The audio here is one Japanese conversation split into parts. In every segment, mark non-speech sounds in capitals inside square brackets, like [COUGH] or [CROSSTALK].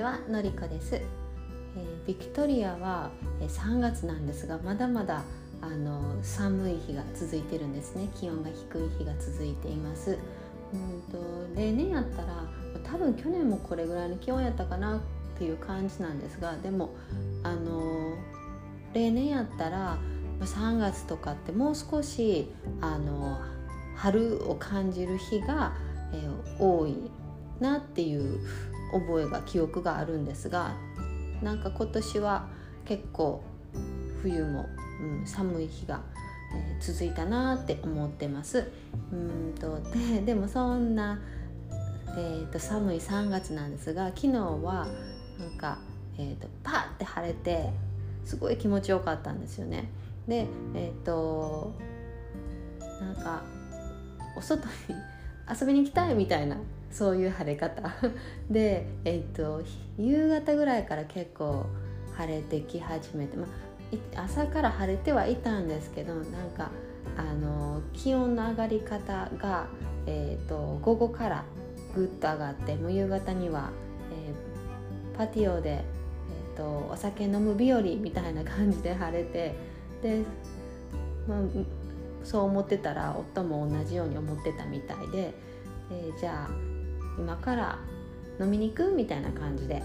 ちはのりこです、えービクトリアは、えー3月なんですがまだまだあの寒い日が続いてるんですね。気温が低い日が続いています。うんと例年やったら多分去年もこれぐらいの気温やったかなっていう感じなんですがでもあの例年やったら3月とかってもう少しあの春を感じる日が、えー多いなっていう覚えが記憶があるんですがなんか今年は結構冬も、うん、寒い日が、えー続いたなって思ってます。うんとででもそんな、えー、と寒い3月なんですが昨日はなんか、えー、とパッて晴れてすごい気持ちよかったんですよね。でえっ、となんかお外に遊びに行きたいみたいなそういう晴れ方。[LAUGHS] で、えっと夕方ぐらいから結構晴れてき始めて、まあ、朝から晴れてはいたんですけどなんかあの気温の上がり方が、えっと午後からぐっと上がってもう夕方には、えーパティオで、えっとお酒飲む日和みたいな感じで晴れてで、まあ、そう思ってたら夫も同じように思ってたみたいで、えーじゃあ今から飲みに行く？みたいな感じで。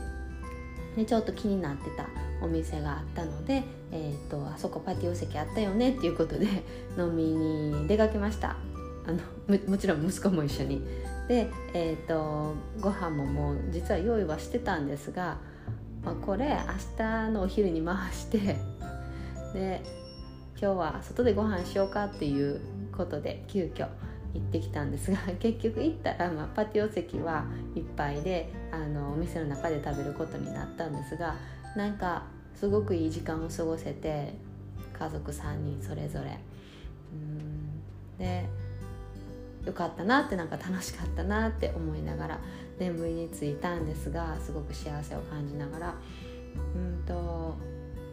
でちょっと気になってたお店があったので、えー、とあそこパティオ席あったよねっていうことで [LAUGHS] 飲みに出かけました。あのもちろん息子も一緒に。で、えー、とご飯ももう実は用意はしてたんですが、まあ、これ明日のお昼に回してで今日は外でご飯しようかっていうことで急遽行ってきたんですが [LAUGHS] 結局行ったら、まあ、パティオ席はいっぱいであのお店の中で食べることになったんですがなんかすごくいい時間を過ごせて家族3人それぞれ。うん。でよかったなってなんか楽しかったなって思いながら眠りについたんですがすごく幸せを感じながらうんと、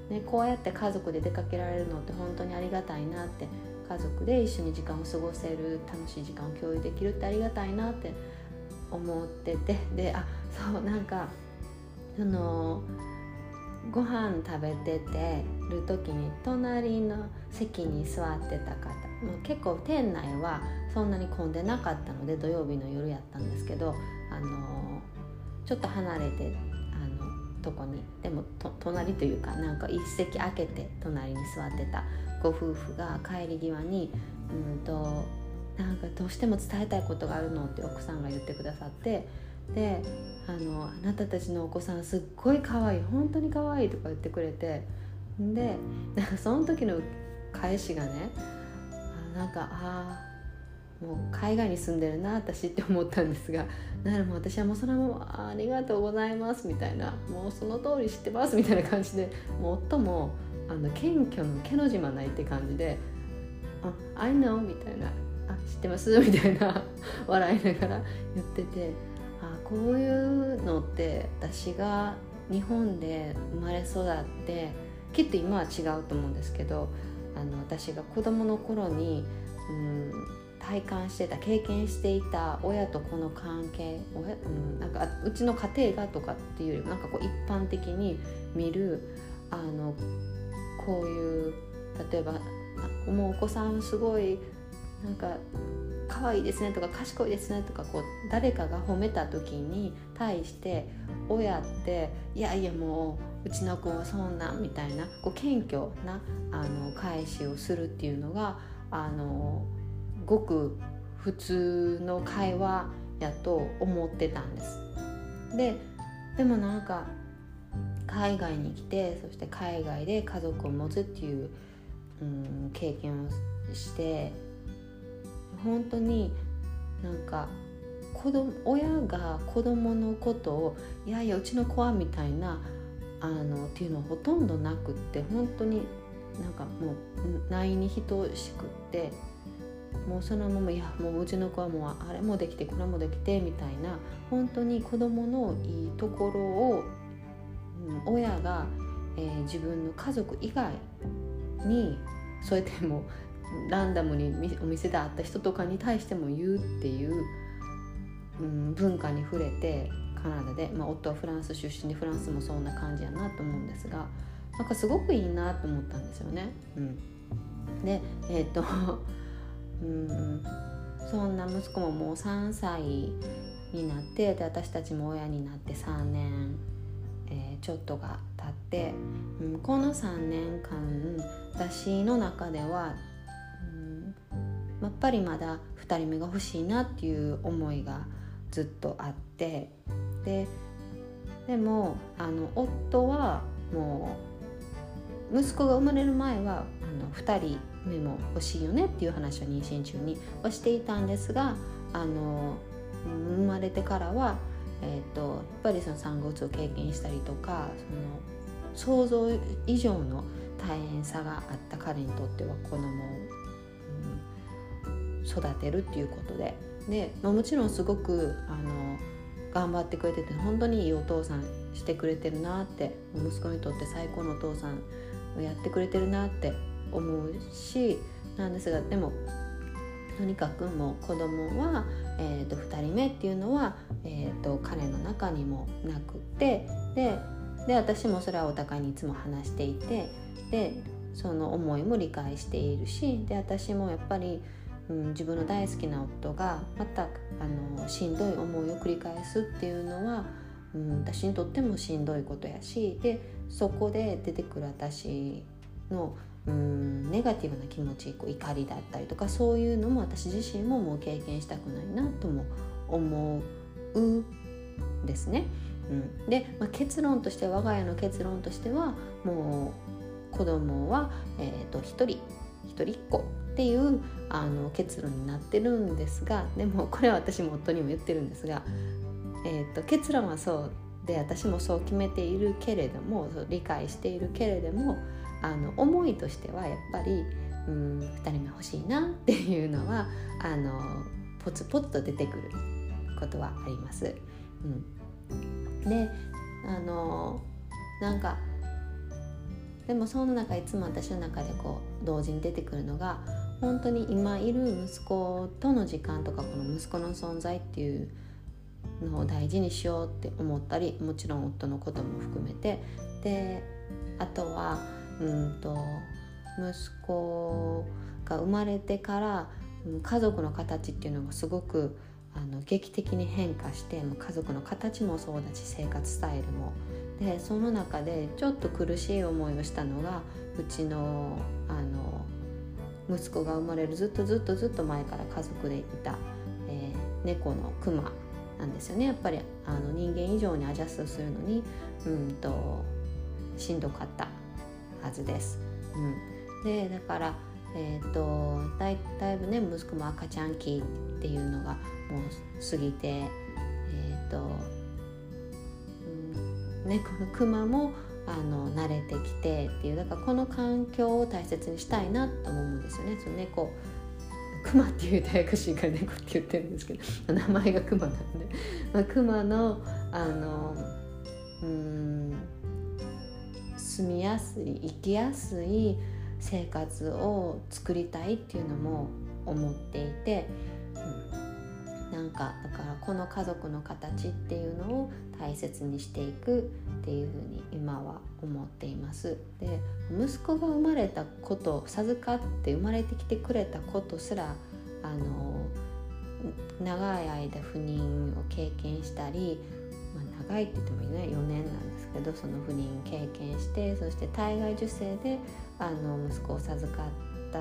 ね、こうやって家族で出かけられるのって本当にありがたいなって家族で一緒に時間を過ごせる楽しい時間を共有できるってありがたいなって思ってて。であそうなんかそのご飯食べててる時に隣の席に座ってた方。もう結構店内はそんなに混んでなかったので土曜日の夜やったんですけどあのちょっと離れてあのとこに。でも隣というかなんか一席空けて隣に座ってたご夫婦が帰り際にうんとなんかどうしても伝えたいことがあるのって奥さんが言ってくださってであの「あなたたちのお子さんすっごい可愛い本当に可愛いとか言ってくれてでなんかその時の返しがねあなんかああもう海外に住んでるな私って思ったんですが [LAUGHS] ならも私はもうそれはもありがとうございますみたいなもうその通り知ってますみたいな感じでもう夫もあの謙虚の毛の字まないって感じで「あ I know」みたいな「あ知ってます」みたいな [LAUGHS] 笑いながら言っててあこういうのって私が日本で生まれ育ってきっと今は違うと思うんですけどあの私が子供の頃に、うん、体感してた経験していた親と子の関係親、うん、なんかうちの家庭がとかっていうよりなんかこう一般的に見るあのこういう例えばもうお子さんすごいなんか可愛いですねとか賢いですねとかこう誰かが褒めた時に対して親っていやいやもううちの子はそんなみたいなこう謙虚なあの返しをするっていうのがあのごく普通の会話やと思ってたんです。ででもなんか海外に来てそして海外で家族を持つっていう、うん、経験をして本当になんか子供親が子供のことを「いやいやうちの子は」みたいなあのっていうのはほとんどなくって本当になんかもう内に等しくってもうそのまま「いやもううちの子はもうあれもできてこれもできて」みたいな本当に子供のいいところを、うん、親が、えー自分の家族以外にそうやってもランダムにお店で会った人とかに対しても言うっていう、うん、文化に触れてカナダで、まあ、夫はフランス出身でフランスもそんな感じやなと思うんですがなんかすごくいいなと思ったんですよね。うん、でえっ、とうんそんな息子ももう3歳になってで私たちも親になって3年、えー、ちょっとが経って、うん、この3年間私の中では、うん、やっぱりまだ2人目が欲しいなっていう思いがずっとあってででもあの夫はもう息子が生まれる前はあの2人目も欲しいよねっていう話を妊娠中にはしていたんですがあの生まれてからは、えーと、やっぱりその産後うつを経験したりとかその想像以上の大変さがあった彼にとっては子供を、うん、育てるっていうことで。で、まあ、もちろんすごくあの頑張ってくれてて本当にいいお父さんしてくれてるなって息子にとって最高のお父さんをやってくれてるなって思うしなんですがでもとにかくもう子供は、えーと、2人目っていうのは、えーと、彼の中にもなくてでで私もそれはお互いにいつも話していてでその思いも理解しているしで私もやっぱり、うん、自分の大好きな夫がまたあのしんどい思いを繰り返すっていうのは、うん、私にとってもしんどいことやしでそこで出てくる私のうんネガティブな気持ちこう怒りだったりとかそういうのも私自身ももう経験したくないなとも思うですね。うん、で、まあ、結論として我が家の結論としてはもう子供は、えーと、1人1人1個っていうあの結論になってるんですがでもこれは私も夫にも言ってるんですが、えーと結論はそうで私もそう決めているけれども理解しているけれどもあの思いとしてはやっぱりうん2人目欲しいなっていうのはあのポツポツと出てくることはあります。うん、であのなんかでもその中いつも私の中でこう同時に出てくるのが本当に今いる息子との時間とかこの息子の存在っていうのを大事にしようって思ったりもちろん夫のことも含めてであとはうんと息子が生まれてから家族の形っていうのがすごくあの劇的に変化して家族の形もそうだし生活スタイルも。でその中でちょっと苦しい思いをしたのがうちのあの息子が生まれるずっとずっとずっと前から家族でいた、えー、猫のクマなんですよね。やっぱりあの人間以上にアジャストするのにうんとしんどかった。はずです。うん、でだからえーと、だいだいぶね息子も赤ちゃん期っていうのがもう過ぎてえっ、ー、と、うん、ねこのクマもあの慣れてきてっていうだからこの環境を大切にしたいなと思うんですよね。その猫クマっていうとややこしいから猫って言ってるんですけど [LAUGHS] 名前がクマなんで、まあ、クマのあのうん住みやすい生きやすい生活を作りたいっていうのも思っていて、うん、なんかだからこの家族の形っていうのを大切にしていくっていうふうに今は思っています。で息子が生まれたこと授かって生まれてきてくれたことすらあの長い間不妊を経験したりま長いって言ってもいない4年なんですけどその不妊経験してそして体外受精であの息子を授かった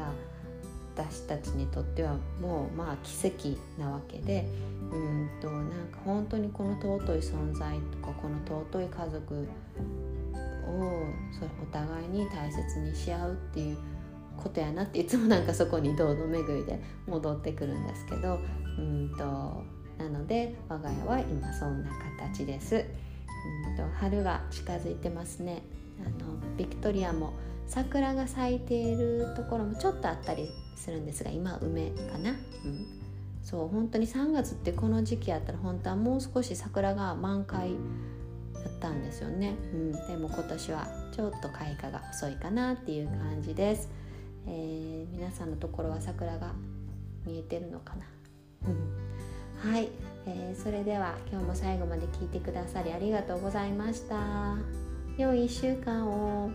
私たちにとってはもうまあ奇跡なわけでうんとなんか本当にこの尊い存在とかこの尊い家族をそれお互いに大切にし合うっていうことやなっていつもなんかそこに堂々巡りで戻ってくるんですけどうんとなので我が家は今そんな形です。と春が近づいてますね。あのビクトリアも桜が咲いているところもちょっとあったりするんですが今梅かな、うん、そう本当に3月ってこの時期やったら本当はもう少し桜が満開だったんですよね、うん、でも今年はちょっと開花が遅いかなっていう感じです、えー、皆さんのところは桜が見えてるのかな、うん。はい、えー、それでは今日も最後まで聞いてくださりありがとうございました。良い1週間を。